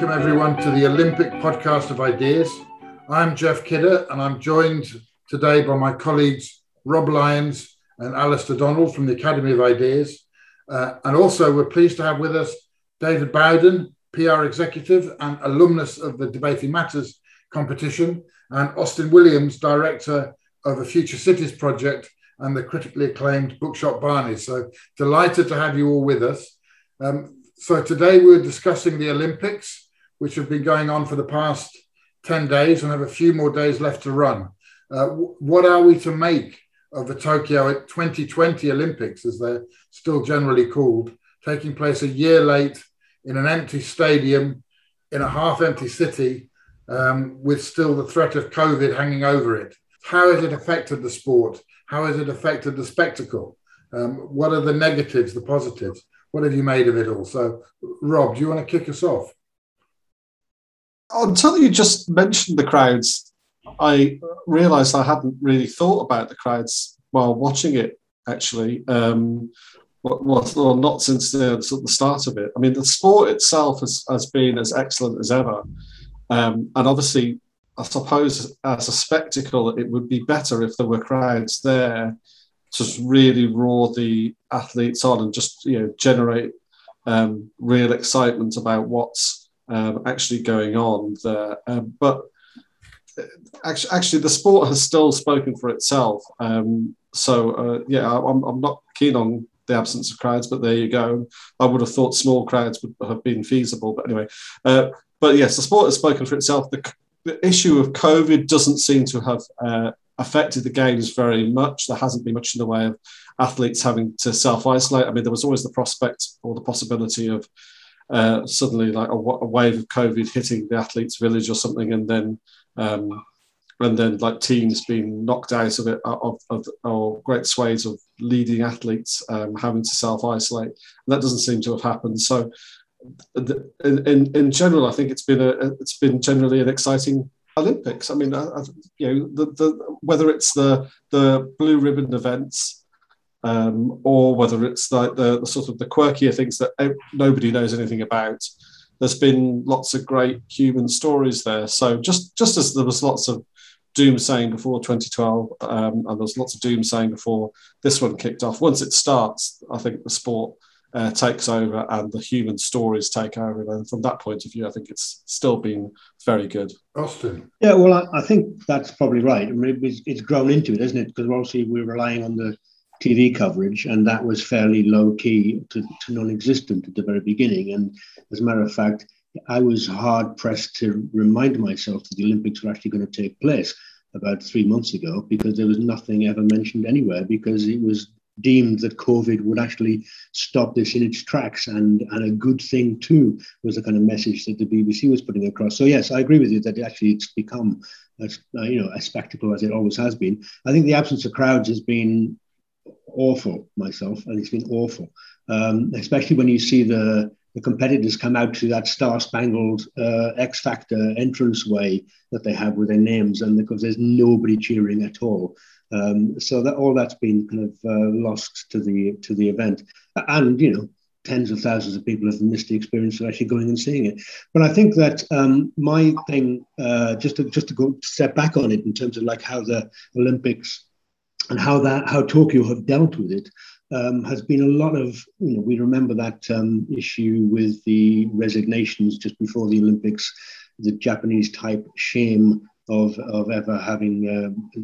welcome everyone to the Olympic podcast of ideas. I'm Jeff Kidder, and I'm joined today by my colleagues Rob Lyons and Alistair Donald from the Academy of Ideas. Uh, and also, we're pleased to have with us David Bowden, PR executive and alumnus of the Debating Matters competition, and Austin Williams, director of the Future Cities project and the critically acclaimed Bookshop Barney. So delighted to have you all with us. Um, so today we're discussing the Olympics, which have been going on for the past 10 days and have a few more days left to run. Uh, what are we to make of the Tokyo 2020 Olympics, as they're still generally called, taking place a year late in an empty stadium in a half empty city um, with still the threat of COVID hanging over it? How has it affected the sport? How has it affected the spectacle? Um, what are the negatives, the positives? what have you made of it all? So, Rob, do you want to kick us off? Until you just mentioned the crowds, I realised I hadn't really thought about the crowds while watching it. Actually, um, well, well, not since the, sort of the start of it. I mean, the sport itself has, has been as excellent as ever, um, and obviously, I suppose as a spectacle, it would be better if there were crowds there to really roar the athletes on and just you know generate um, real excitement about what's um, actually going on there. Um, but uh, actually, actually, the sport has still spoken for itself. Um, so uh, yeah, I'm, I'm not keen on the absence of crowds, but there you go. I would have thought small crowds would have been feasible, but anyway. Uh, but yes, the sport has spoken for itself. The, the issue of COVID doesn't seem to have uh, affected the games very much. There hasn't been much in the way of athletes having to self isolate. I mean, there was always the prospect or the possibility of uh, suddenly like a, a, wave of COVID hitting the athletes' village or something, and then um, and then like teams being knocked out of it of, of or great swathes of leading athletes um, having to self isolate. That doesn't seem to have happened. So. In, in, in general, I think it's been a it's been generally an exciting Olympics. I mean, I, I, you know, the, the, whether it's the the blue ribbon events um, or whether it's like the, the, sort of the quirkier things that nobody knows anything about. There's been lots of great human stories there. So just just as there was lots of doom saying before 2012, um, and there's lots of doom saying before this one kicked off. Once it starts, I think the sport uh, takes over and the human stories take over. And from that point of view, I think it's still been very good. Austin. Yeah, well, I, I think that's probably right. I mean, it's, it's grown into it, isn't it? Because obviously we're relying on the TV coverage, and that was fairly low key to, to non existent at the very beginning. And as a matter of fact, I was hard pressed to remind myself that the Olympics were actually going to take place about three months ago because there was nothing ever mentioned anywhere because it was deemed that COVID would actually stop this in its tracks, and and a good thing too was the kind of message that the BBC was putting across. So yes, I agree with you that actually it's become, a, you know, a spectacle as it always has been. I think the absence of crowds has been awful myself, and it's been awful, um, especially when you see the the competitors come out to that star-spangled uh, X Factor entrance way that they have with their names, and because there's nobody cheering at all. Um, so that all that's been kind of uh, lost to the to the event, and you know tens of thousands of people have missed the experience of actually going and seeing it. But I think that um, my thing, uh, just to just to go step back on it in terms of like how the Olympics and how that how Tokyo have dealt with it. Um, has been a lot of, you know, we remember that um, issue with the resignations just before the Olympics, the Japanese type shame of, of ever having uh,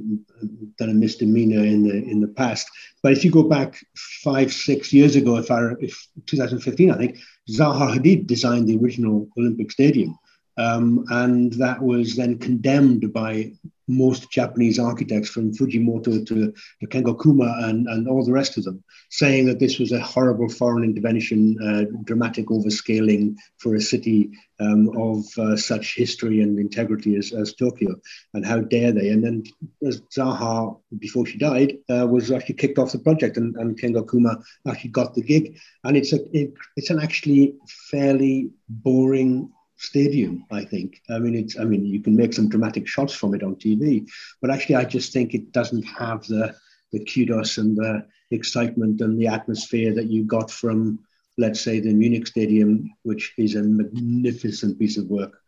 done a misdemeanor in the in the past. But if you go back five six years ago, if I if 2015, I think Zaha Hadid designed the original Olympic Stadium, um, and that was then condemned by most Japanese architects from Fujimoto to, to Kengo Kuma and, and all the rest of them, saying that this was a horrible foreign intervention, uh, dramatic overscaling for a city um, of uh, such history and integrity as, as Tokyo. And how dare they? And then Zaha, before she died, uh, was actually kicked off the project and, and Kengo Kuma actually got the gig. And it's, a, it, it's an actually fairly boring stadium. I think. I mean, it's. I mean, you can make some dramatic shots from it on TV, but actually, I just think it doesn't have the the kudos and the excitement and the atmosphere that you got from let's say, the Munich Stadium, which is a magnificent piece of work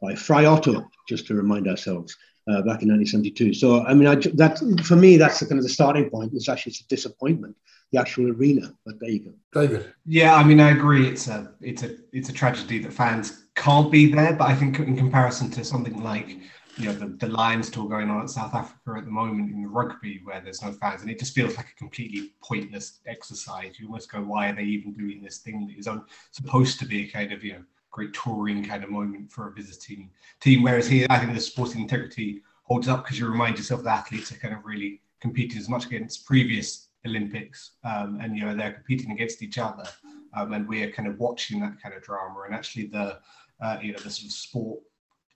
by Frei Otto, just to remind ourselves, uh, back in 1972. So, I mean, I, that for me, that's the kind of the starting point. It's actually it's a disappointment, the actual arena. But there you go, David. Yeah, I mean, I agree. It's a it's a it's a tragedy that fans can't be there. But I think in comparison to something like you know the, the Lions tour going on at South Africa at the moment in the rugby where there's no fans and it just feels like a completely pointless exercise. You almost go, why are they even doing this thing that is supposed to be a kind of you know great touring kind of moment for a visiting team? Whereas here, I think the sporting integrity holds up because you remind yourself that athletes are kind of really competing as much against previous Olympics um, and you know they're competing against each other um, and we're kind of watching that kind of drama and actually the uh, you know the sort of sport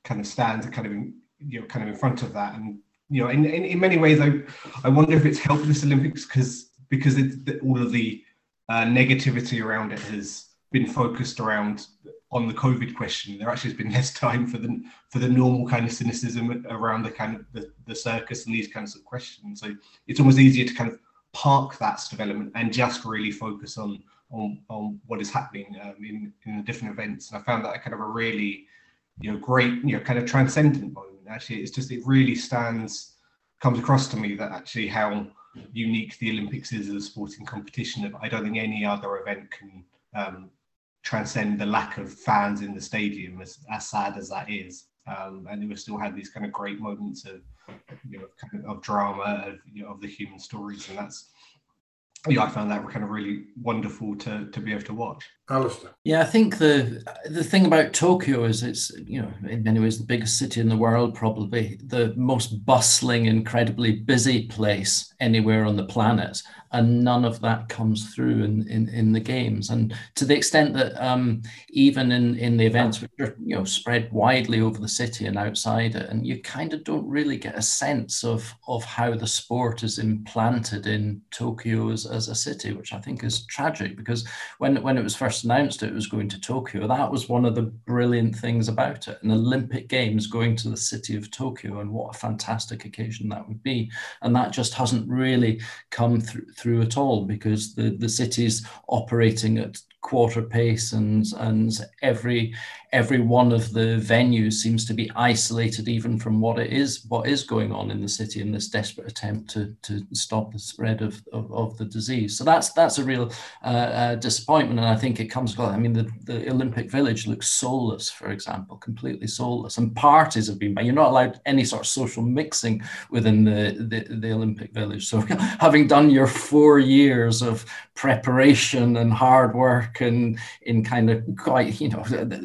kind of stands kind of in, you know kind of in front of that. And you know in, in, in many ways I, I wonder if it's helped this olympics because because it, all of the uh, negativity around it has been focused around on the covid question. There actually has been less time for the for the normal kind of cynicism around the kind of the, the circus and these kinds of questions. So it's almost easier to kind of park that development and just really focus on on, on what is happening um, in, in the different events. And i found that a kind of a really you know great you know kind of transcendent moment. Actually it's just it really stands comes across to me that actually how unique the olympics is as a sporting competition i don't think any other event can um, transcend the lack of fans in the stadium as, as sad as that is. Um, and we still had these kind of great moments of you know kind of, of drama of, you know, of the human stories. And that's yeah, I found that kind of really wonderful to to be able to watch. Alistair. Yeah, I think the the thing about Tokyo is it's you know in many ways the biggest city in the world, probably the most bustling, incredibly busy place anywhere on the planet, and none of that comes through in in, in the games. And to the extent that um, even in in the events which are you know spread widely over the city and outside it, and you kind of don't really get a sense of of how the sport is implanted in Tokyo as, as a city, which I think is tragic because when when it was first announced it was going to Tokyo, that was one of the brilliant things about it. An Olympic Games going to the city of Tokyo, and what a fantastic occasion that would be. And that just hasn't really come through through at all because the, the city's operating at quarter pace and and every every one of the venues seems to be isolated even from what it is what is going on in the city in this desperate attempt to to stop the spread of of, of the disease. So that's that's a real uh, uh, disappointment. And i think it comes i mean the, the olympic village looks soulless for example completely soulless. And parties have been you're not allowed any sort of social mixing within the the, the olympic village. So having done your four years of preparation and hard work and in kind of quite, you know,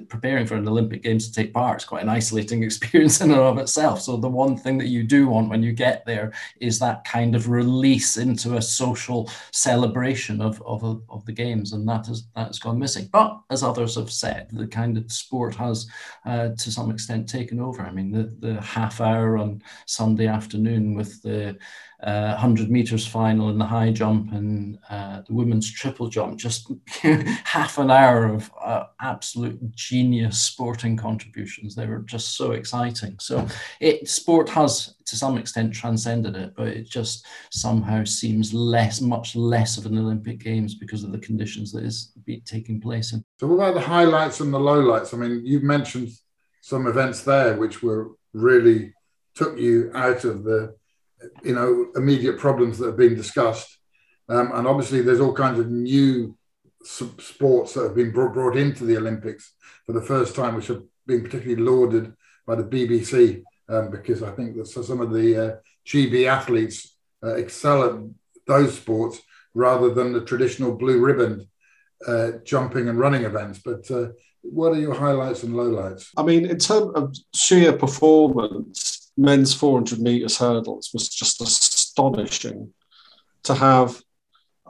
preparing for an Olympic Games to take part is quite an isolating experience in and of itself. So the one thing that you do want when you get there is that kind of release into a social celebration of, of, of the games. And that has, that has gone missing. But as others have said, the kind of sport has uh, to some extent taken over. I mean, the, the half hour on Sunday afternoon with the uh, 100 meters final in the high jump and uh, the women's triple jump. Just half an hour of uh, absolute genius sporting contributions. They were just so exciting. So it sport has to some extent transcended it, but it just somehow seems less, much less of an Olympic Games because of the conditions that is taking place in. So what about the highlights and the lowlights? I mean, you've mentioned some events there which were really took you out of the you know, immediate problems that have been discussed. Um, and obviously, there's all kinds of new sports that have been brought, into the Olympics for the first time, which have been particularly lauded by the BBC, um, because I think that some of the uh, athletes uh, excel at those sports rather than the traditional blue ribbon uh, jumping and running events. But uh, what are your highlights and lowlights? I mean, in terms of sheer performance, men's 400 meters hurdles was just astonishing to have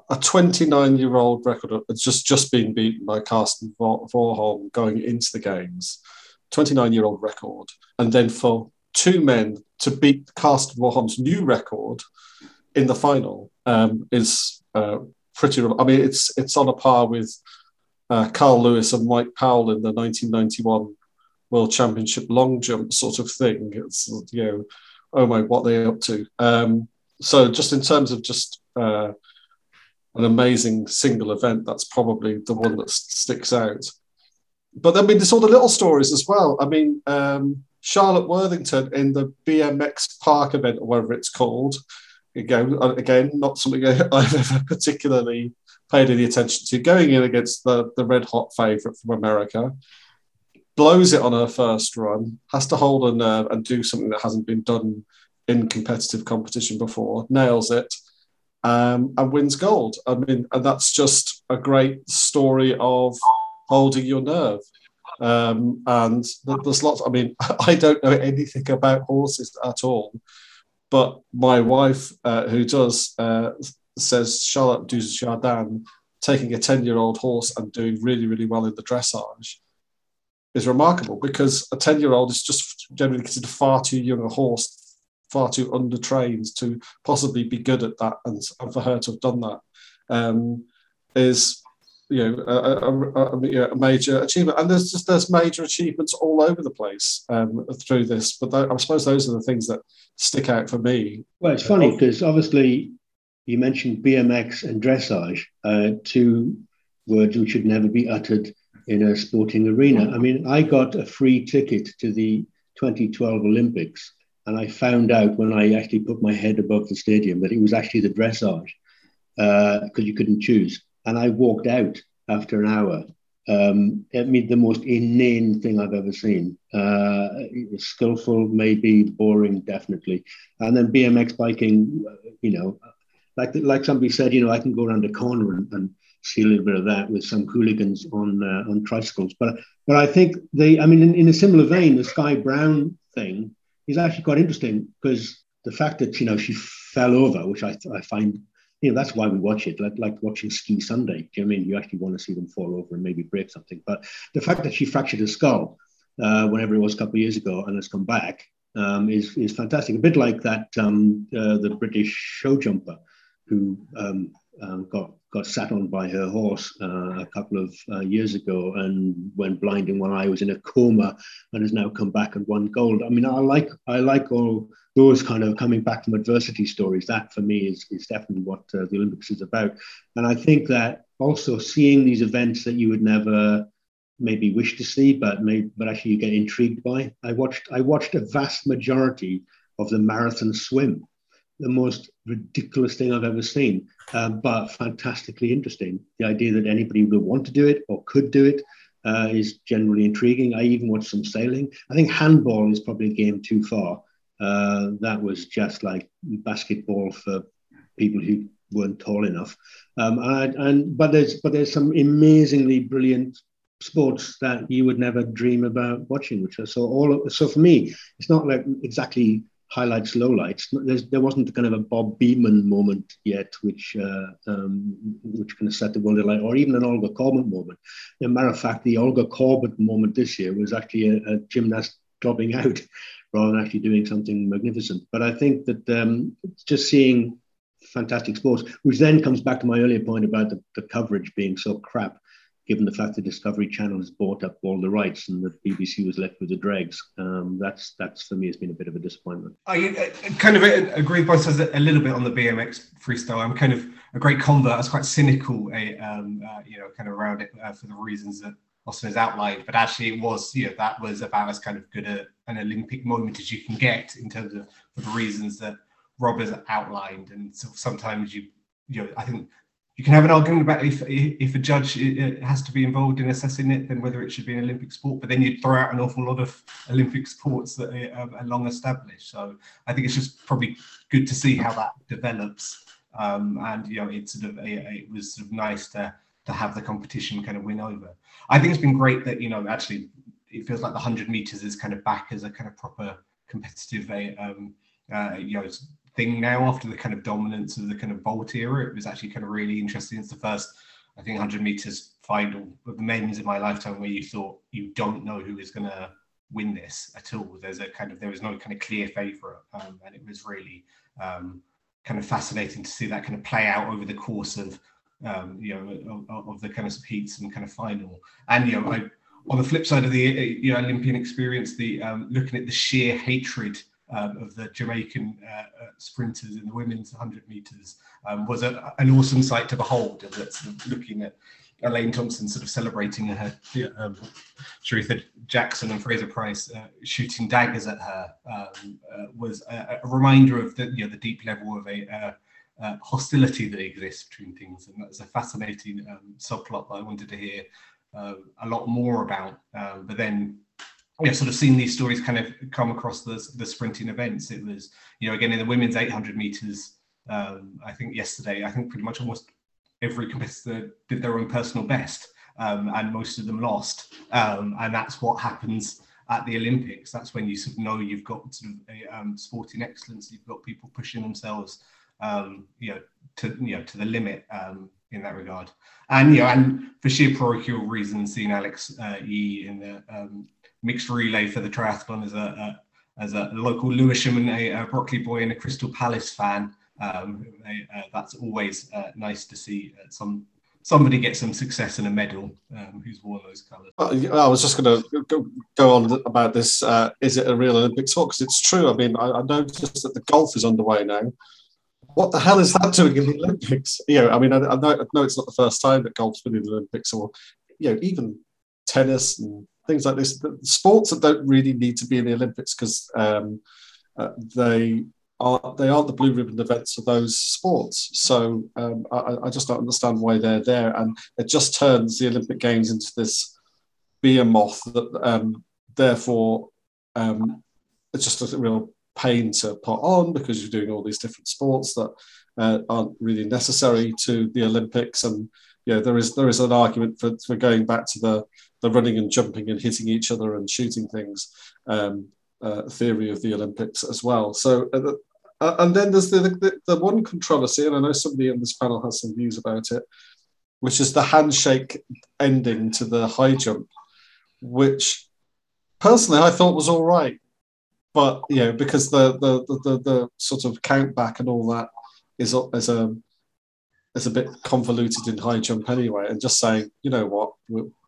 a 29 year old record just just been beaten by Karsten Warholm going into the games 29 year old record. And then for two men to beat Karsten Warholm's new record in the final um, is uh, pretty I mean it's it's on a par with uh, Carl Lewis and Mike Powell in the 1991 World Championship long jump sort of thing. It's you know, oh my, what they're up to. Um, so just in terms of just uh, an amazing single event, that's probably the one that sticks out. But I mean, there's all the little stories as well. I mean, um, Charlotte Worthington in the BMX Park event, or whatever it's called. Again, again, not something I've ever particularly paid any attention to. Going in against the, the red hot favourite from America, blows it on her first run, has to hold her nerve and do something that hasn't been done in competitive competition before, nails it, um, and wins gold. I mean, and that's just a great story of holding your nerve. Um, and there's lots. I mean, I don't know anything about horses at all, but my wife, uh, who does, uh, says Charlotte Dujardin taking a ten-year-old horse and doing really, really well in the dressage is remarkable because a 10 year old is just generally considered far too young a horse, far too undertrained to possibly be good at that. And, and for her to have done that um, is, you know, a, a, a, major achievement. And there's just there's major achievements all over the place um, through this. But th- I suppose those are the things that stick out for me. Well, it's funny because obviously you mentioned BMX and dressage, uh, two words which should never be uttered in a sporting arena. I mean, I got a free ticket to the 2012 Olympics, and I found out when I actually put my head above the stadium that it was actually the dressage because uh, you couldn't choose. And I walked out after an hour. Um, I mean, the most inane thing I've ever seen. Uh, skillful, maybe boring, definitely. And then BMX biking, you know, like like somebody said, you know, I can go around a corner and, and see a little bit of that with some hooligans on uh, on tricycles. But but I think they, I mean, in, in, a similar vein, the Sky Brown thing is actually quite interesting because the fact that you know she fell over, which I, I find, you know, that's why we watch it, like like watching Ski Sunday. Do you know I mean you actually want to see them fall over and maybe break something? But the fact that she fractured her skull uh, whenever it was a couple of years ago and has come back um, is is fantastic. A bit like that um, uh, the British show jumper who um, um, got got sat on by her horse uh, a couple of uh, years ago and went blind in one eye, was in a coma, and has now come back and won gold. I mean, I like I like all those kind of coming back from adversity stories. That for me is is definitely what uh, the Olympics is about. And I think that also seeing these events that you would never maybe wish to see, but maybe but actually you get intrigued by. I watched I watched a vast majority of the marathon swim the most ridiculous thing I've ever seen, um, but fantastically interesting. The idea that anybody would want to do it or could do it uh, is generally intriguing. I even watched some sailing. I think handball is probably a game too far. Uh, that was just like basketball for people who weren't tall enough. Um, and, and but there's but there's some amazingly brilliant sports that you would never dream about watching. Which are so all so for me, it's not like exactly highlights, lowlights. There's, there wasn't kind of a Bob Beamon moment yet, which uh, um, which kind of set the world alight, or even an Olga Korbut moment. As a matter of fact, the Olga Korbut moment this year was actually a, a gymnast dropping out rather than actually doing something magnificent. But I think that um, just seeing fantastic sports, which then comes back to my earlier point about the, the coverage being so crap given the fact that Discovery Channel has bought up all the rights and the BBC was left with the dregs. Um, that's that's for me has been a bit of a disappointment. I, I kind of agree with both a little bit on the BMX freestyle. I'm kind of a great convert. I was quite cynical, uh, um, uh, you know, kind of around it uh, for the reasons that Austin has outlined. But actually, it was, you know, that was about as kind of good a, an Olympic moment as you can get in terms of for the reasons that Rob has outlined. And so sometimes you, you know, I think you can have an argument about if if a judge has to be involved in assessing it, then whether it should be an Olympic sport. But then you'd throw out an awful lot of Olympic sports that are, long established. So I think it's just probably good to see how that develops. Um, and you know, it's sort of it was sort of nice to to have the competition kind of win over. I think it's been great that you know actually it feels like the hundred meters is kind of back as a kind of proper competitive um, uh, you know thing now after the kind of dominance of the kind of Bolt era. It was actually kind of really interesting. It's the first, I think, 100 meters final of the men's in my lifetime where you thought you don't know who is going to win this at all. There's a kind of there was no kind of clear favourite, um, and it was really um, kind of fascinating to see that kind of play out over the course of um, you know of, of, the kind of heats and kind of final. And you know, I, on the flip side of the you know Olympian experience, the um, looking at the sheer hatred um, of the Jamaican uh, uh sprinters in the women's 100 meters um, was a, an awesome sight to behold. And that's looking at Elaine Thompson sort of celebrating her, um, Shericka Jackson and Fraser-Pryce uh, shooting daggers at her um, uh, was a, a, reminder of the you know the deep level of a uh, uh hostility that exists between things, and that's a fascinating um, subplot that I wanted to hear uh, a lot more about. Um, but then know, sort of seen these stories kind of come across the, the sprinting events. It was, you know, again in the women's 800 meters, um, I think yesterday, I think pretty much almost every competitor did their own personal best, um, and most of them lost. Um, and that's what happens at the Olympics. That's when you sort of know you've got sort of a um, sporting excellence. You've got people pushing themselves, um, you know, to you know to the limit um, in that regard. And you know, and for sheer parochial reasons, seeing Alex uh, in the um, mixed relay for the triathlon as a, a as a local Lewisham and a, a boy and a Crystal Palace fan. Um, uh, that's always uh, nice to see uh, some somebody get some success and a medal um, who's worn those colours. I was just going to go, go, on about this. Uh, is it a real Olympic sport? Because it's true. I mean, I, I, noticed that the golf is underway now. What the hell is that doing in the Olympics? You know, I mean, I, I, know, I know it's not the first time that golf's been in the Olympics, or you know, even tennis and things like this. Sports that don't really need to be in the Olympics because um, uh, they are they aren't the blue ribbon events of those sports. So um, I, I, just don't understand why they're there, and it just turns the Olympic Games into this behemoth that um, therefore um, it's just a real pain to put on because you're doing all these different sports that uh, aren't really necessary to the Olympics, and yeah, there is there is an argument for, for going back to the the running and jumping and hitting each other and shooting things. Um, uh, theory of the Olympics as well. So uh, uh, and then there's the, the, the one controversy, and I know somebody in this panel has some views about it, which is the handshake ending to the high jump, which personally I thought was all right. But you know, because the the the, the, the sort of count back and all that is is a is a bit convoluted in high jump anyway, and just saying, you know what,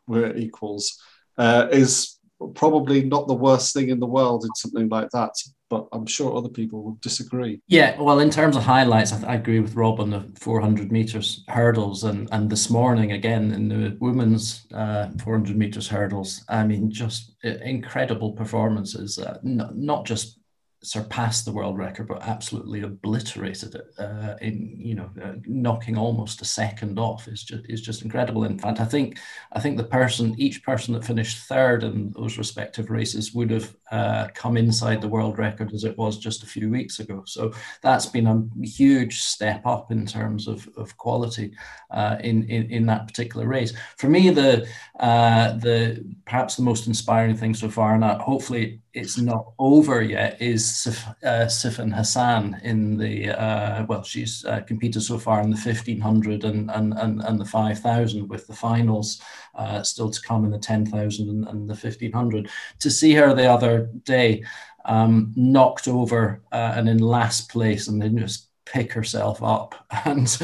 we're, equals, uh, is probably not the worst thing in the world in something like that but I'm sure other people will disagree. Yeah, well, in terms of highlights, I, I, agree with Rob on the 400 meters hurdles, and and this morning again in the women's uh, 400 meters hurdles. I mean, just incredible performances. Uh, not, not just surpassed the world record, but absolutely obliterated it uh, in you know uh, knocking almost a second off is just is just incredible. In fact, I think I think the person each person that finished third in those respective races would have uh, come inside the world record as it was just a few weeks ago. So that's been a huge step up in terms of, of quality uh, in, in in that particular race. For me, the uh, the perhaps the most inspiring thing so far, and hopefully it's not over yet is Sif, uh, Sifan Hassan in the uh, well she's uh, competed so far in the 1500 and and and, and the 5000 with the finals uh, still to come in the 10,000 and, the 1500 to see her the other day um, knocked over uh, and in last place and then just pick herself up and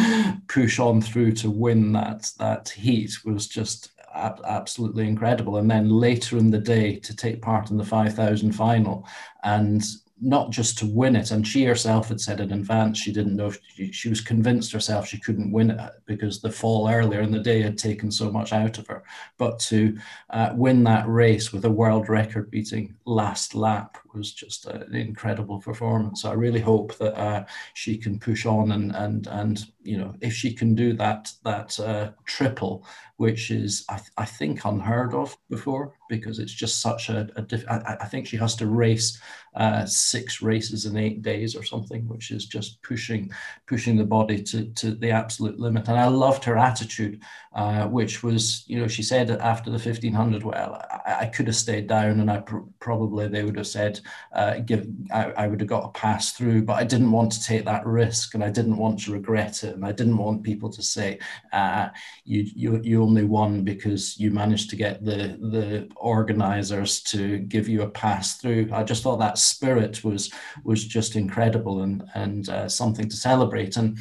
push on through to win that that heat was just absolutely incredible. And then later in the day to take part in the 5,000 final and not just to win it. And she herself had said in advance she didn't know she, she, was convinced herself she couldn't win it because the fall earlier in the day had taken so much out of her. But to uh, win that race with a world record beating last lap was just an incredible performance. I really hope that uh, she can push on and and and you know if she can do that that uh, triple, which is I, th- I think unheard of before because it's just such a, a diff- I, I think she has to race uh, six races in eight days or something, which is just pushing pushing the body to, to the absolute limit. And I loved her attitude, uh, which was, you know, she said after the 1500, well, I, I could have stayed down and I pr- probably they would have said, uh, give, I, I would have got a pass through, but I didn't want to take that risk and I didn't want to regret it. And I didn't want people to say, uh, you, you, you only won because you managed to get the, the organizers to give you a pass through. I just thought that spirit was was just incredible and and uh, something to celebrate. And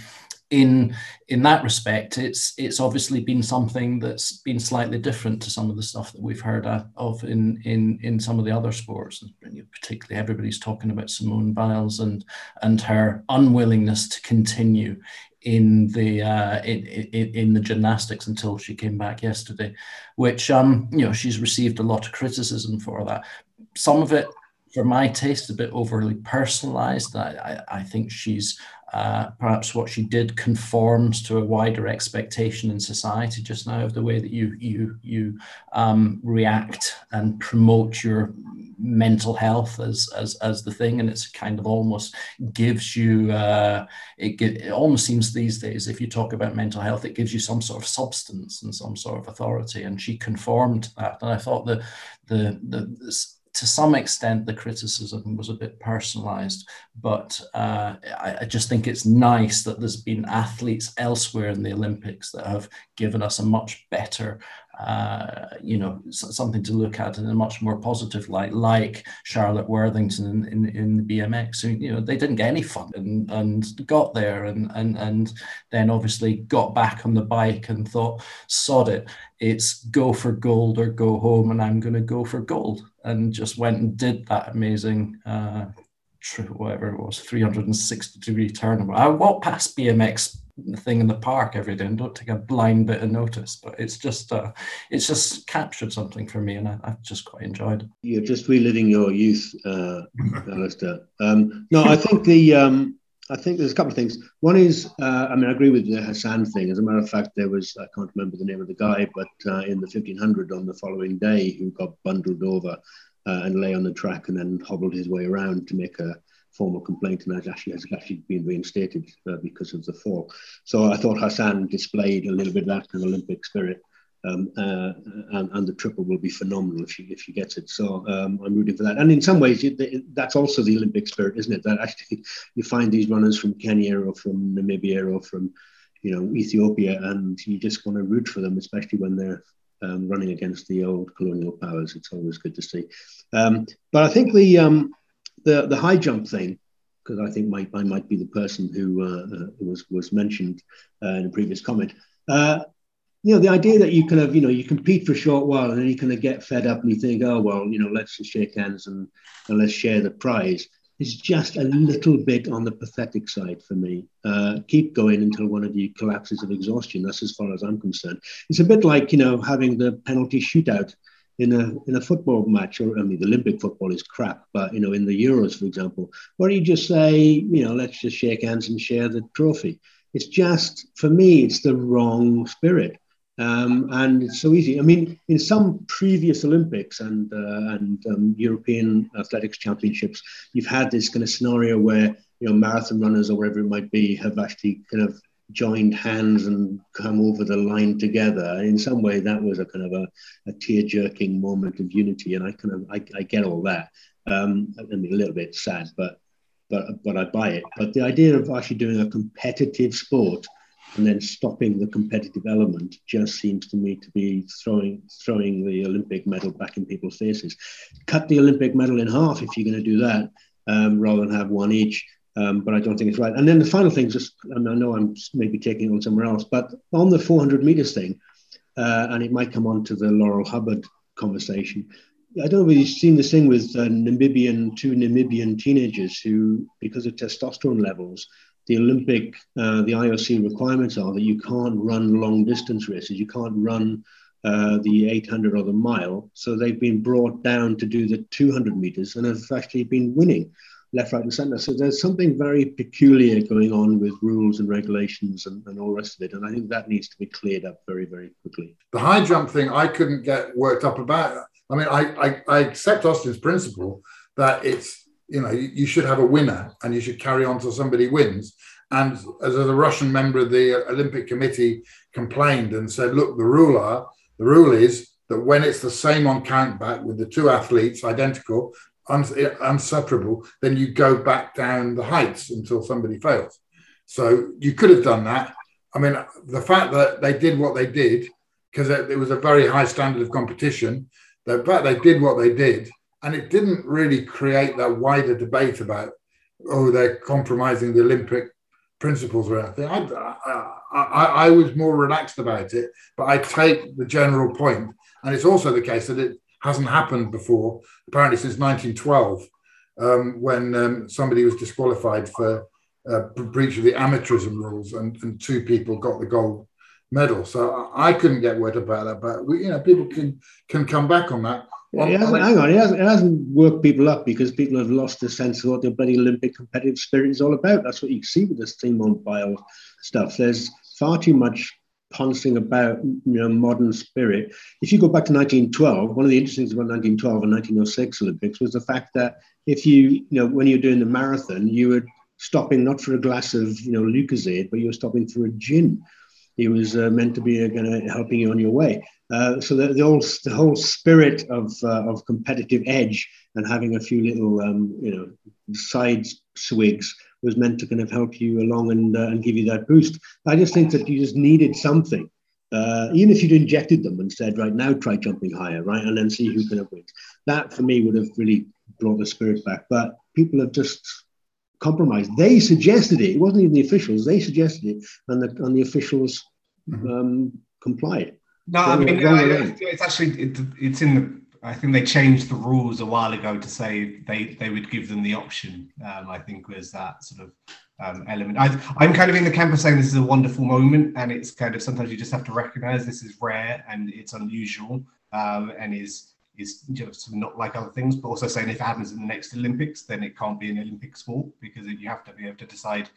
in in that respect, it's it's obviously been something that's been slightly different to some of the stuff that we've heard of in in in some of the other sports. and Particularly, everybody's talking about Simone Biles and and her unwillingness to continue in the uh, in, in, in the gymnastics until she came back yesterday, which um you know she's received a lot of criticism for that. Some of it for my taste, a bit overly personalized. I, I, I think she's uh, perhaps what she did conforms to a wider expectation in society just now of the way that you you you um, react and promote your mental health as, as as the thing, and it's kind of almost gives you uh, it, it almost seems these days if you talk about mental health, it gives you some sort of substance and some sort of authority, and she conformed to that, and I thought the the the to some extent, the criticism was a bit personalized, but uh, I, I, just think it's nice that there's been athletes elsewhere in the Olympics that have given us a much better uh, you know, something to look at in a much more positive light, like Charlotte Worthington in, in, in the BMX. you know, they didn't get any fun and, and got there and, and, and then obviously got back on the bike and thought, sod it, it's go for gold or go home, and I'm going to go for gold. And just went and did that amazing uh, whatever it was, 360 degree turn. I walk past BMX thing in the park every day and don't take a blind bit of notice, but it's just uh, it's just captured something for me, and I, have just quite enjoyed it. You're just reliving your youth, uh, Alistair. Um, no, I think the um, I think there's a couple of things. One is, uh, I mean, I agree with the Hassan thing. As a matter of fact, there was, I can't remember the name of the guy, but uh, in the 1500 on the following day, who got bundled over uh, and lay on the track and then hobbled his way around to make a formal complaint and has actually has actually been reinstated uh, because of the fall. So I thought Hassan displayed a little bit of that kind of Olympic spirit. Um, uh, and, and, the triple will be phenomenal if she if she gets it. So um, I'm rooting for that. And in some ways, that's also the Olympic spirit, isn't it? That actually you find these runners from Kenya or from Namibia or from you know Ethiopia, and you just want to root for them, especially when they're um, running against the old colonial powers. It's always good to see. Um, but I think the um, the the high jump thing, because I think I might be the person who uh, uh, was was mentioned uh, in a previous comment. Uh, you know, the idea that you kind of, you know, you compete for a short while and then you kind of get fed up and you think, oh well, you know, let's just shake hands and, and let's share the prize is just a little bit on the pathetic side for me. Uh, keep going until one of you collapses of exhaustion. That's as far as I'm concerned. It's a bit like you know having the penalty shootout in a in a football match, or I mean, the Olympic football is crap, but you know, in the Euros, for example, where you just say, you know, let's just shake hands and share the trophy. It's just for me, it's the wrong spirit. Um, and it's so easy. I mean, in some previous Olympics and uh, and um, European athletics championships, you've had this kind of scenario where you know marathon runners or wherever it might be have actually kind of joined hands and come over the line together. In some way, that was a kind of a, a tear-jerking moment of unity, and I kind of I, I get all that. Um, I mean, a little bit sad, but but but I buy it. But the idea of actually doing a competitive sport and then stopping the competitive element just seems to me to be throwing throwing the Olympic medal back in people's faces. Cut the Olympic medal in half if you're going to do that, um, rather than have one each. Um, but I don't think it's right. And then the final thing, just and I know I'm maybe taking on somewhere else, but on the 400 meters thing, uh, and it might come on to the Laurel Hubbard conversation. I don't know if you've seen this thing with uh, Namibian, two Namibian teenagers who, because of testosterone levels, the Olympic, uh, the IOC requirements are that you can't run long distance races. You can't run uh, the 800 or the mile. So they've been brought down to do the 200 meters and have actually been winning left, right, and centre. So there's something very peculiar going on with rules and regulations and, and all the rest of it. And I think that needs to be cleared up very, very quickly. The high jump thing, I couldn't get worked up about. I mean, I, I, I accept Austin's principle that it's you know, you should have a winner and you should carry on till somebody wins. And as a Russian member of the Olympic Committee complained and said, look, the rule are, the rule is that when it's the same on count back with the two athletes identical, unseparable, then you go back down the heights until somebody fails. So you could have done that. I mean, the fact that they did what they did, because it, it was a very high standard of competition, the fact they did what they did and it didn't really create that wider debate about oh they're compromising the Olympic principles or anything. I, I, I, I was more relaxed about it, but I take the general point. And it's also the case that it hasn't happened before, apparently since 1912, um, when um, somebody was disqualified for uh, breach of the amateurism rules, and, and two people got the gold medal. So I couldn't get word about that, but we, you know, people can can come back on that. it hasn't, hang on, it hasn't, it hasn't worked people up because people have lost the sense of what the bloody Olympic competitive spirit is all about. That's what you see with this Simone Biles stuff. There's far too much pouncing about you know, modern spirit. If you go back to 1912, one of the interesting things about 1912 and 1906 Olympics was the fact that if you, you know, when you're doing the marathon, you were stopping not for a glass of, you know, Lucozade, but you were stopping for a gin. It was uh, meant to be uh, going to helping you on your way. Uh, so the, the, whole the whole spirit of uh, of competitive edge and having a few little um, you know side swigs was meant to kind of help you along and uh, and give you that boost. I just think that you just needed something. Uh, even if you'd injected them and said, right now, try jumping higher, right, and then see who kind of wins. That for me would have really brought the spirit back. But people have just compromised. They suggested it. It wasn't even the officials. They suggested it, and the and the officials mm-hmm. um, complied. No, I mean, uh, it's actually it, it's in the. I think they changed the rules a while ago to say they they would give them the option. Um, I think was that sort of um, element. I, am kind of in the camp of saying this is a wonderful moment, and it's kind of sometimes you just have to recognise this is rare and it's unusual, um, and is is just not like other things. But also saying if it happens in the next Olympics, then it can't be an Olympic sport because you have to be able to decide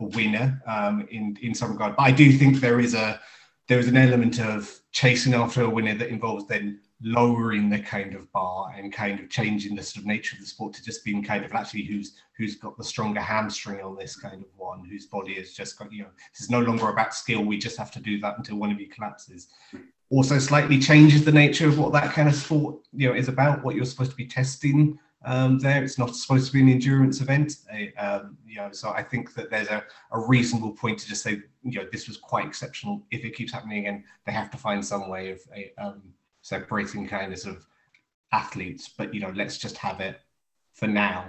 a winner um, in in some regard. But I do think there is a there is an element of chasing after a winner that involves then lowering the kind of bar and kind of changing the sort of nature of the sport to just being kind of actually who's who's got the stronger hamstring on this kind of one whose body has just got you know this is no longer about skill we just have to do that until one of you collapses also slightly changes the nature of what that kind of sport you know is about what you're supposed to be testing um, there. It's not supposed to be an endurance event. Um, you know, so I think that there's a, a reasonable point to just say, you know, this was quite exceptional. If it keeps happening again, they have to find some way of a, um, separating kind of athletes. But you know, let's just have it for now.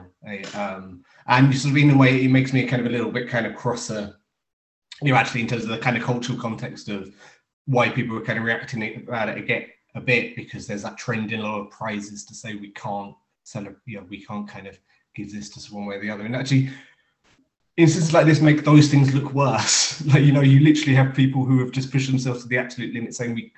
Um, and sort of in a way, it makes me kind of a little bit kind of crosser. You know, actually, in terms of the kind of cultural context of why people are kind of reacting about it again a bit because there's that trend in a lot of prizes to say we can't celebrate, you know, we can't kind of give this to one way or the other. And actually, instances like this make those things look worse. like, you know, you literally have people who have just pushed themselves to the absolute limit saying we,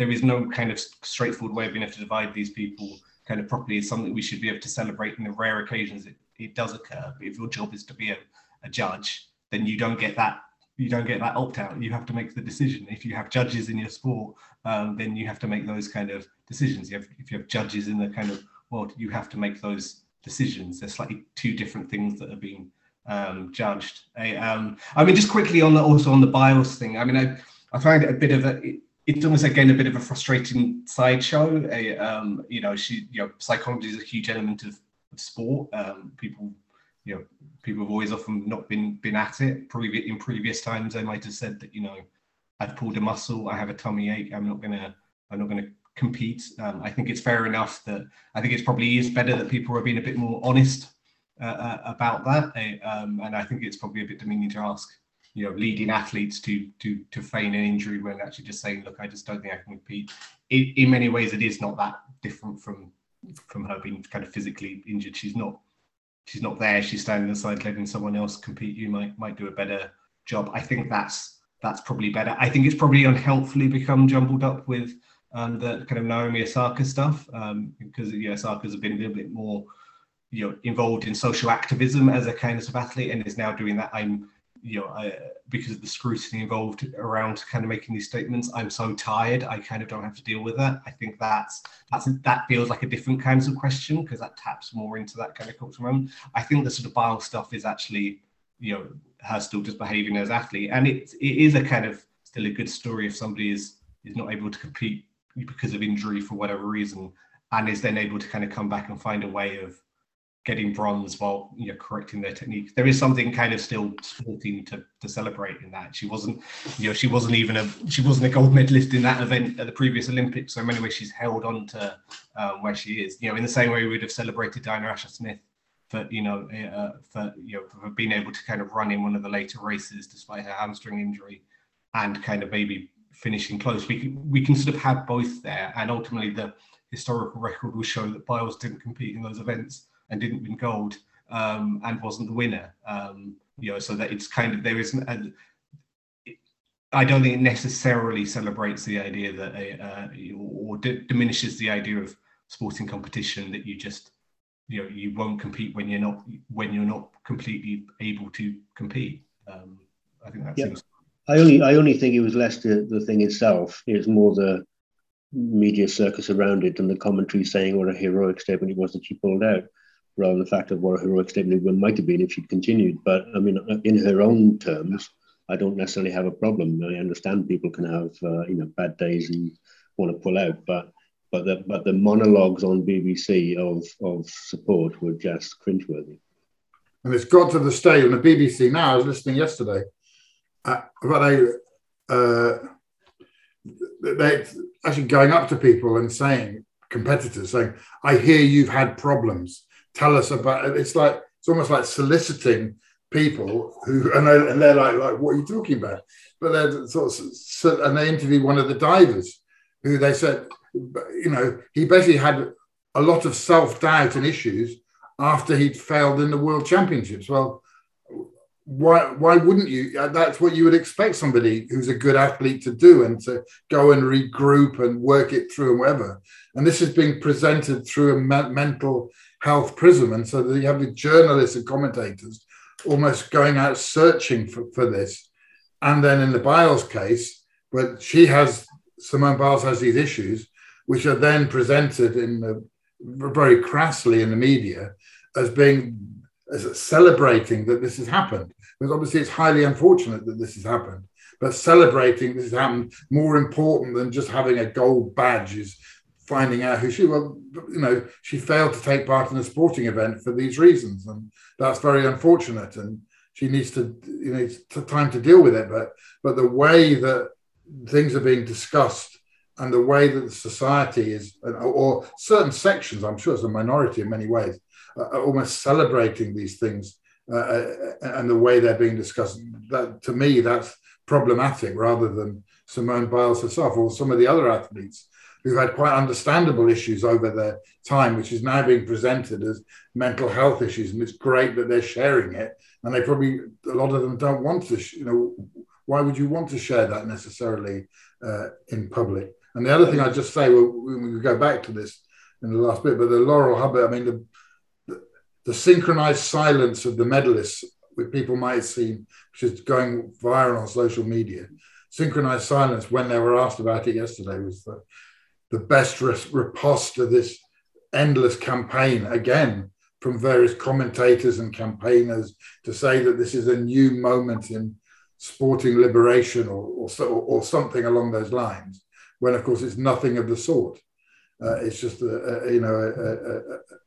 there is no kind of straightforward way of being able to divide these people kind of properly. It's something we should be able to celebrate in the rare occasions it, it does occur. But if your job is to be a, a judge, then you don't get that you don't get that opt out. You have to make the decision. If you have judges in your sport, um, then you have to make those kind of decisions. You have, if you have judges in the kind of well, you have to make those decisions. They're slightly two different things that are being um, judged. I, um, I mean, just quickly on the also on the Biles thing. I mean, I, I find it a bit of a. It, it's almost again a bit of a frustrating sideshow. A, um, you know, she, you know, psychology is a huge element of, of sport. Um, people, you know, people have always often not been been at it. Previous in previous times, they might have said that you know, I've pulled a muscle, I have a tummy ache, I'm not gonna, I'm not gonna compete. Um, I think it's fair enough that I think it's probably is better that people are being a bit more honest uh, uh, about that, uh, um, and I think it's probably a bit demeaning to ask you know leading athletes to to to feign an injury when actually just saying, look, I just don't think I can compete. In, in many ways, it is not that different from from her being kind of physically injured. She's not she's not there. She's standing aside letting someone else compete. You might might do a better job. I think that's that's probably better. I think it's probably unhelpfully become jumbled up with um, the kind of Naomi Osaka stuff um, because you know, Osaka's been a little bit more you know involved in social activism as a kind of athlete and is now doing that. I'm you know I, because of the scrutiny involved around kind of making these statements. I'm so tired. I kind of don't have to deal with that. I think that's that's that feels like a different kinds of question because that taps more into that kind of cultural moment. I think the sort of Biles stuff is actually you know her still just behaving as athlete and it, it is a kind of still a good story if somebody is is not able to compete because of injury for whatever reason, and is then able to kind of come back and find a way of getting bronze while you know correcting their technique. There is something kind of still sporting to, to celebrate in that. She wasn't, you know, she wasn't even a she wasn't a gold medalist in that event at the previous Olympics. So in many ways, she's held on to um, where she is. You know, in the same way we would have celebrated Dina Asher Smith for you know uh, for you know for being able to kind of run in one of the later races despite her hamstring injury, and kind of maybe finishing close. We can, we can sort of have both there, and ultimately the historical record will show that Biles didn't compete in those events and didn't win gold um, and wasn't the winner. Um, you know, so that it's kind of there isn't. A, I don't think it necessarily celebrates the idea that a, uh, or d- diminishes the idea of sporting competition that you just you know you won't compete when you're not when you're not completely able to compete. Um, I think that yeah. seems. I only I only think it was less the, the thing itself. It was more the media circus around it and the commentary saying what a heroic statement it was that she pulled out, rather than the fact of what a heroic statement it might have been if she'd continued. But I mean, in her own terms, I don't necessarily have a problem. I understand people can have uh, you know bad days and want to pull out, but but the but the monologues on BBC of of support were just cringeworthy. And it's got to the stage on the BBC now. I was listening yesterday uh, about a. Uh, they actually going up to people and saying competitors saying i hear you've had problems tell us about it it's like it's almost like soliciting people who and they're, like like what are you talking about but they're sort of and they interviewed one of the divers who they said you know, he basically had a lot of self doubt and issues after he'd failed in the World Championships. Well, why why wouldn't you? Uh, that's what you would expect somebody who's a good athlete to do, and to go and regroup and work it through and whatever. And this is being presented through a me- mental health prism, and so you have the journalists and commentators almost going out searching for, for this. And then in the Biles case, but she has Simone Biles has these issues, which are then presented in the, very crassly in the media as being as celebrating that this has happened. Because obviously it's highly unfortunate that this has happened, but celebrating this has happened more important than just having a gold badge is finding out who she well you know she failed to take part in a sporting event for these reasons and that's very unfortunate and she needs to you know it's time to deal with it but but the way that things are being discussed and the way that the society is, or certain sections, I'm sure it's a minority in many ways, are almost celebrating these things uh, uh, and the way they're being discussed. That to me, that's problematic rather than Simone Biles herself or some of the other athletes who've had quite understandable issues over their time, which is now being presented as mental health issues. And it's great that they're sharing it. And they probably, a lot of them don't want to, you know, why would you want to share that necessarily uh, in public? And the other thing I just say, well, we go back to this in the last bit, but the Laurel Hubbard, I mean, the, the, the synchronized silence of the medalists, which people might see, which is going viral on social media, synchronized silence when they were asked about it yesterday was the, the best riposte to this endless campaign again from various commentators and campaigners to say that this is a new moment in sporting liberation or, or, or something along those lines when of course it's nothing of the sort. Uh, it's just a, a you know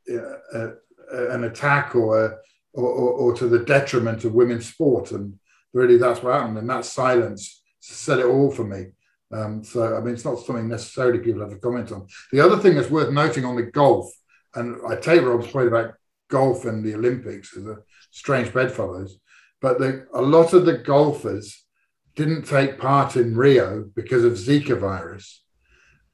a, an attack or, or, or to the detriment of women's sport, and really that's what happened. And that silence said it all for me. Um, so I mean, it's not something necessarily people have to comment on. The other thing that's worth noting on the golf, and I take Rob's point about golf and the Olympics as a strange bedfellows, but the, a lot of the golfers didn't take part in Rio because of Zika virus.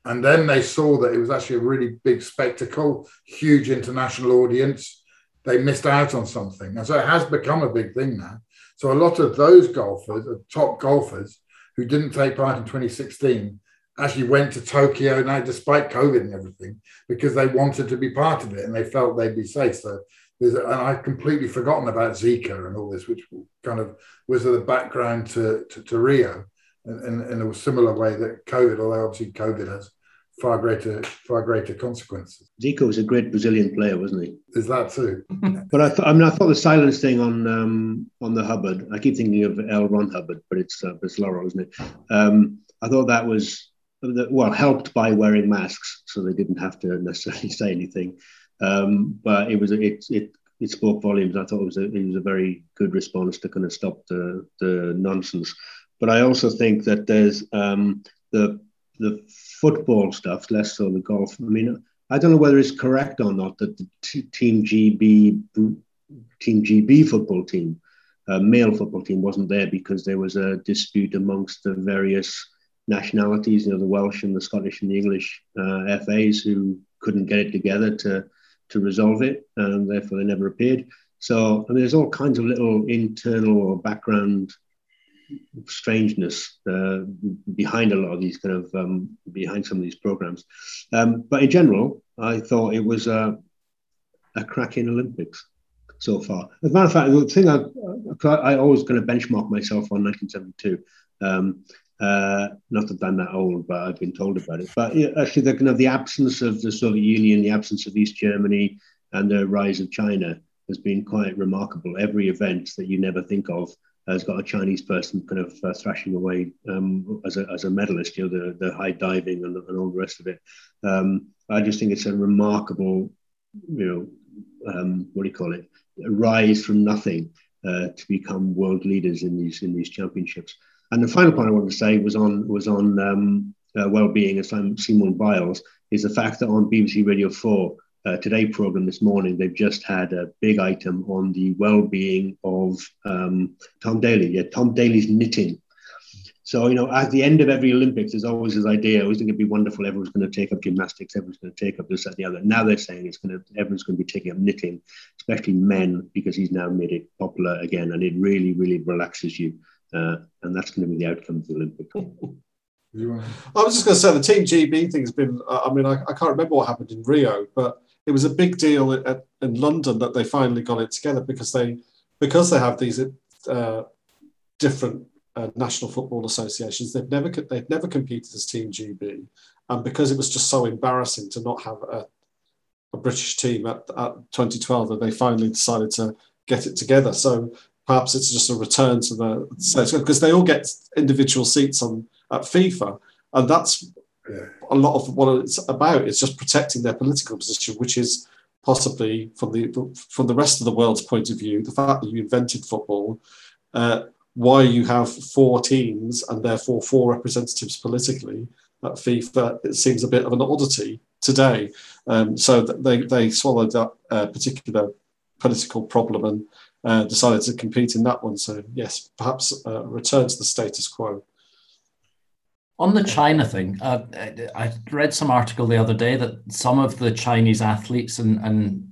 And then they saw that it was actually a really big spectacle, huge international audience. They missed out on something. And so it has become a big thing now. So a lot of those golfers, top golfers who didn't take part in 2016, actually went to Tokyo now, despite COVID and everything, because they wanted to be part of it and they felt they'd be safe. So there's, and I've completely forgotten about Zika and all this, which kind of was the background to, to, to Rio in, in, in, a similar way that COVID, although obviously COVID has far greater far greater consequences. Zico was a great Brazilian player, wasn't he? Is that too? but I, th- I mean, I thought the silence thing on um, on the Hubbard. I keep thinking of L. Ron Hubbard, but it's uh, it's Laurel, isn't it? Um, I thought that was well helped by wearing masks, so they didn't have to necessarily say anything. Um, but it was it it it spoke volumes. I thought it was a it was a very good response to kind of stop the the nonsense. But I also think that there's um, the the football stuff, less so the golf. I mean, I don't know whether it's correct or not that the t- Team GB Team GB football team, uh, male football team, wasn't there because there was a dispute amongst the various nationalities, you know, the Welsh and the Scottish and the English uh, FAs who couldn't get it together to to resolve it, and therefore they never appeared. So I mean, there's all kinds of little internal or background strangeness uh, behind a lot of these kind of um, behind some of these programs. Um, but in general, I thought it was a, a cracking Olympics so far. As a matter of fact, the thing I, I always kind of benchmark myself on 1972. Um, uh, not that I'm that old, but I've been told about it. But actually, the kind of the absence of the Soviet Union, the absence of East Germany, and the rise of China has been quite remarkable. Every event that you never think of has got a Chinese person kind of uh, thrashing away um, as, a, as a medalist, you know, the, the high diving and, and all the rest of it. Um, I just think it's a remarkable, you know, um, what do you call it, a rise from nothing uh, to become world leaders in these in these championships. And the final point I wanted to say was on was on um, uh, well-being, as I'm Simone Biles, is the fact that on BBC Radio Four uh, Today program this morning, they've just had a big item on the well-being of um, Tom Daley. Yeah, Tom Daley's knitting. So you know, at the end of every Olympics, there's always this idea. I always think it'd be wonderful. Everyone's going to take up gymnastics. Everyone's going to take up this, that, the other. Now they're saying it's going to. Everyone's going to be taking up knitting, especially men, because he's now made it popular again, and it really, really relaxes you. Uh, and that's going to be the outcome of the Olympics. I was just going to say the Team GB thing's been. I mean, I, I can't remember what happened in Rio, but it was a big deal at, in London that they finally got it together because they because they have these uh, different uh, national football associations. They've never they've never competed as Team GB, and because it was just so embarrassing to not have a, a British team at, at 2012, that they finally decided to get it together. So perhaps it's just a return to the because they all get individual seats on at FIFA, and that's yeah. a lot of what it's about. is just protecting their political position, which is possibly from the from the rest of the world's point of view, the fact that you invented football, uh, why you have four teams and therefore four representatives politically at FIFA, it seems a bit of an oddity today. Um, so they they swallowed that uh, particular political problem and uh, decided to compete in that one. So yes, perhaps uh, return to the status quo. On the China thing, uh, I read some article the other day that some of the Chinese athletes and, and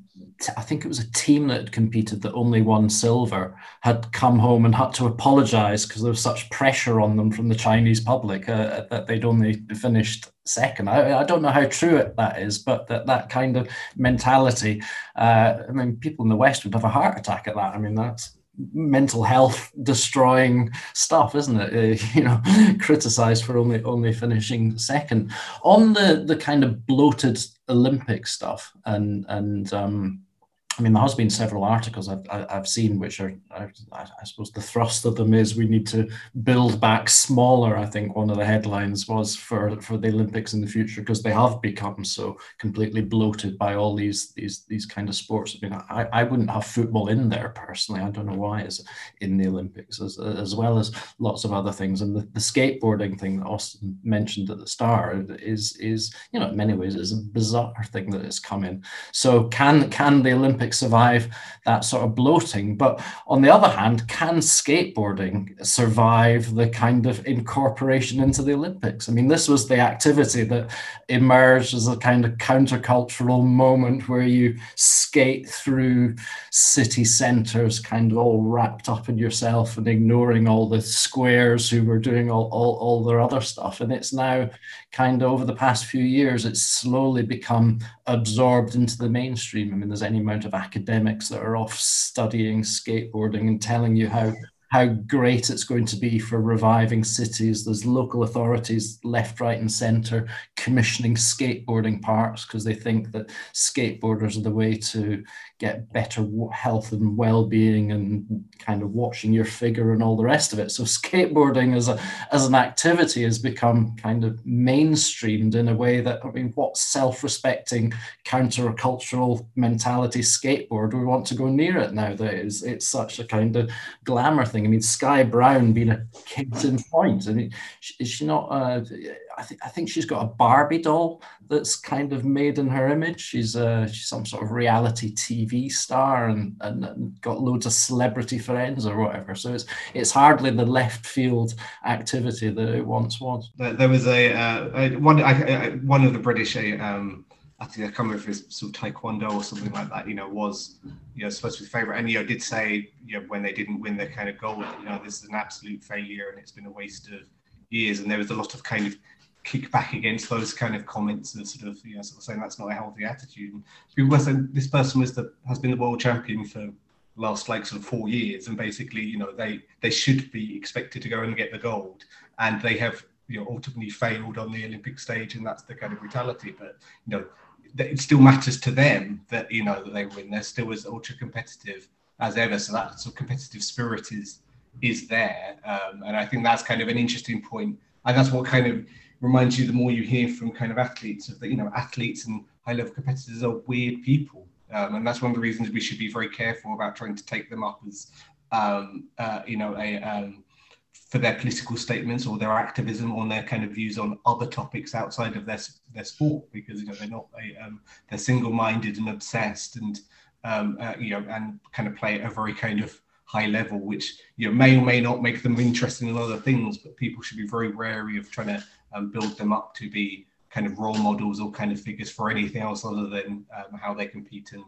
I think it was a team that had competed that only won silver had come home and had to apologize because there was such pressure on them from the Chinese public uh, that they'd only finished second. I, I, don't know how true it, that is, but that, that kind of mentality, uh, I mean, people in the West would have a heart attack at that. I mean, that's mental health destroying stuff isn't it? Uh, you know criticized for only only finishing second. On the the kind of bloated olympic stuff and and um I mean, there has been several articles I've, I've seen which are, I, I, suppose, the thrust of them is we need to build back smaller. I think one of the headlines was for, for the Olympics in the future because they have become so completely bloated by all these these these kind of sports. I mean, I, I wouldn't have football in there personally. I don't know why it's in the Olympics as, as well as lots of other things. And the, the skateboarding thing that Austin mentioned at the start is is you know in many ways is a bizarre thing that has come in. So can can the Olympics survive that sort of bloating? But on the other hand, can skateboarding survive the kind of incorporation into the Olympics? I mean, this was the activity that emerged as a kind of countercultural moment where you skate through city centers, kind of all wrapped up in yourself and ignoring all the squares who were doing all, all, all their other stuff. And it's now kind of over the past few years, it's slowly become absorbed into the mainstream. I mean, there's any amount of academics that are off studying skateboarding and telling you how how great it's going to be for reviving cities. There's local authorities left, right, and centre commissioning skateboarding parks because they think that skateboarders are the way to get better health and well-being and kind of watching your figure and all the rest of it so skateboarding as a as an activity has become kind of mainstreamed in a way that i mean what self-respecting countercultural mentality skateboard we want to go near it now? nowadays it's such a kind of glamour thing thing. I mean, Sky Brown being a case in point. I mean, is she not? Uh, I think I think she's got a Barbie doll that's kind of made in her image. She's uh, she's some sort of reality TV star and, and, and got loads of celebrity friends or whatever. So it's it's hardly the left field activity that it once was. There was a, uh, one I, I, one of the British um, I think if it's sort of taekwondo or something like that, you know, was, you know, supposed to be favorite. And, you know, did say, you know, when they didn't win their kind of gold, you know, this is an absolute failure and it's been a waste of years. And there was a lot of kind of kickback against those kind of comments and sort of, you know, sort of saying that's not a healthy attitude. And people were saying this person was the, has been the world champion for last like sort of four years. And basically, you know, they, they should be expected to go and get the gold and they have, you know, ultimately failed on the Olympic stage, and that's the kind of brutality. But you know, it still matters to them that you know that they win. They're still as ultra competitive as ever. So that sort of competitive spirit is is there, um, and I think that's kind of an interesting point. And that's what kind of reminds you the more you hear from kind of athletes of that you know athletes and high level competitors are weird people, um, and that's one of the reasons we should be very careful about trying to take them up as um, uh, you know a um, for their political statements or their activism or their kind of views on other topics outside of their their sport because you know they're not a, um, they're single-minded and obsessed and um, uh, you know and kind of play at a very kind of high level which you know may or may not make them interested in other things but people should be very wary of trying to um, build them up to be kind of role models or kind of figures for anything else other than um, how they compete and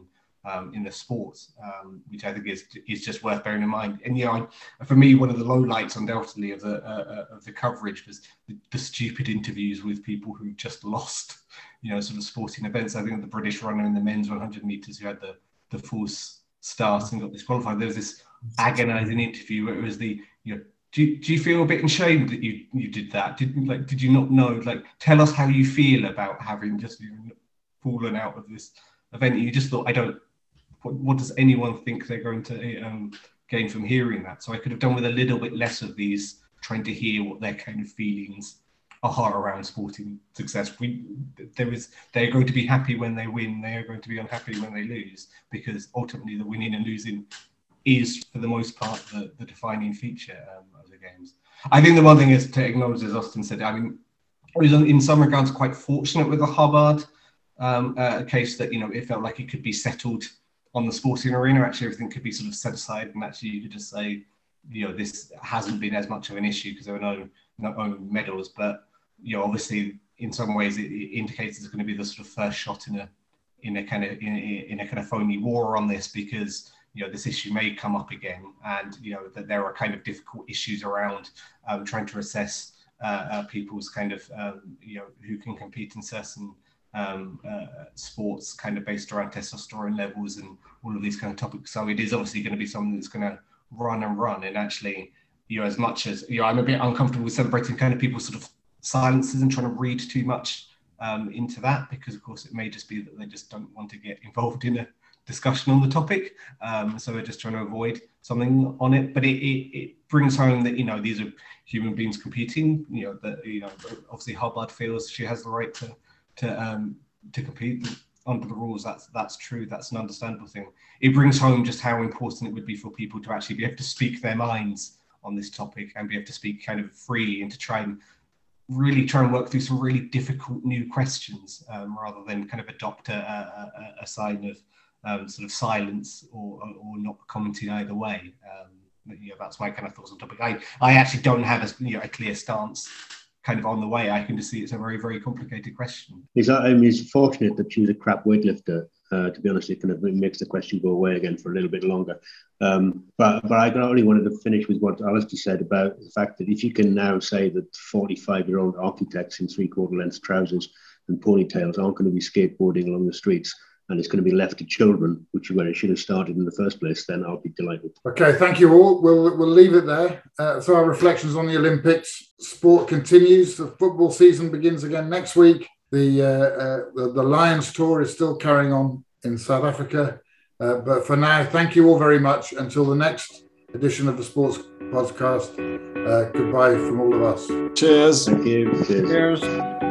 um, in the sports, um, which I think is is just worth bearing in mind. And know, I, for me, one of the low lights, undoubtedly, of the uh, uh, of the coverage was the, the, stupid interviews with people who just lost, you know, sort of sporting events. I think the British runner in the men's 100 meters who had the the false start and got disqualified. There was this agonising interview where it was the you know. Do you, do you feel a bit ashamed that you, you did that? Did like did you not know? Like, tell us how you feel about having just fallen out of this event. You just thought I don't what, what does anyone think they're going to um, gain from hearing that? So I could have done with a little bit less of these, trying to hear what their kind of feelings are around sporting success. We, there is, they're going to be happy when they win. They are going to be unhappy when they lose because ultimately the winning and losing is, for the most part, the, the defining feature um, of the games. I think the one thing is to acknowledge, as Austin said, I mean, I was in some regards quite fortunate with the Hubbard um, uh, case that you know it felt like it could be settled on the sporting arena, actually everything could be sort of set aside, and actually you could just say, you know, this hasn't been as much of an issue because there were no no medals, but you know, obviously in some ways it, it indicates it's going to be the sort of first shot in a in a kind of in, in a kind of phony war on this because you know this issue may come up again, and you know that there are kind of difficult issues around um, trying to assess uh, uh, people's kind of um, you know who can compete in certain um, uh, sports kind of based around testosterone levels and all of these kind of topics. So it is obviously going to be something that's going to run and run. And actually, you know, as much as you know, I'm a bit uncomfortable with celebrating kind of people's sort of silences and trying to read too much um, into that because, of course, it may just be that they just don't want to get involved in a discussion on the topic. Um, so we're just trying to avoid something on it. But it, it, it, brings home that you know these are human beings competing. You know that you know obviously Hubbard feels she has the right to to um, to compete under the rules. That's that's true. That's an understandable thing. It brings home just how important it would be for people to actually be able to speak their minds on this topic and be able to speak kind of freely and to try and really try and work through some really difficult new questions um, rather than kind of adopt a, a, a sign of um, sort of silence or, or not commenting either way. Um, that's my kind of thoughts on the topic. I, I actually don't have a, you know, a clear stance kind of on the way, I can just see it's a very, very complicated question. Exactly. I mean, it's fortunate that she was a crap weightlifter. Uh, to be honest, it kind of makes the question go away again for a little bit longer. Um, but but I only wanted to finish with what Alistair said about the fact that if you can now say that 45 year old architects in three quarter length trousers and ponytails aren't going to be skateboarding along the streets, and it's going to be left to children, which is where it should have started in the first place, then I'll be delighted. Okay, thank you all. We'll, we'll leave it there. Uh, so, our reflections on the Olympics. Sport continues. The football season begins again next week. The, uh, uh, the, the, Lions tour is still carrying on in South Africa. Uh, but for now, thank you all very much. Until the next edition of the Sports Podcast, uh, goodbye from all of us. Cheers. Thank you. Cheers. Cheers.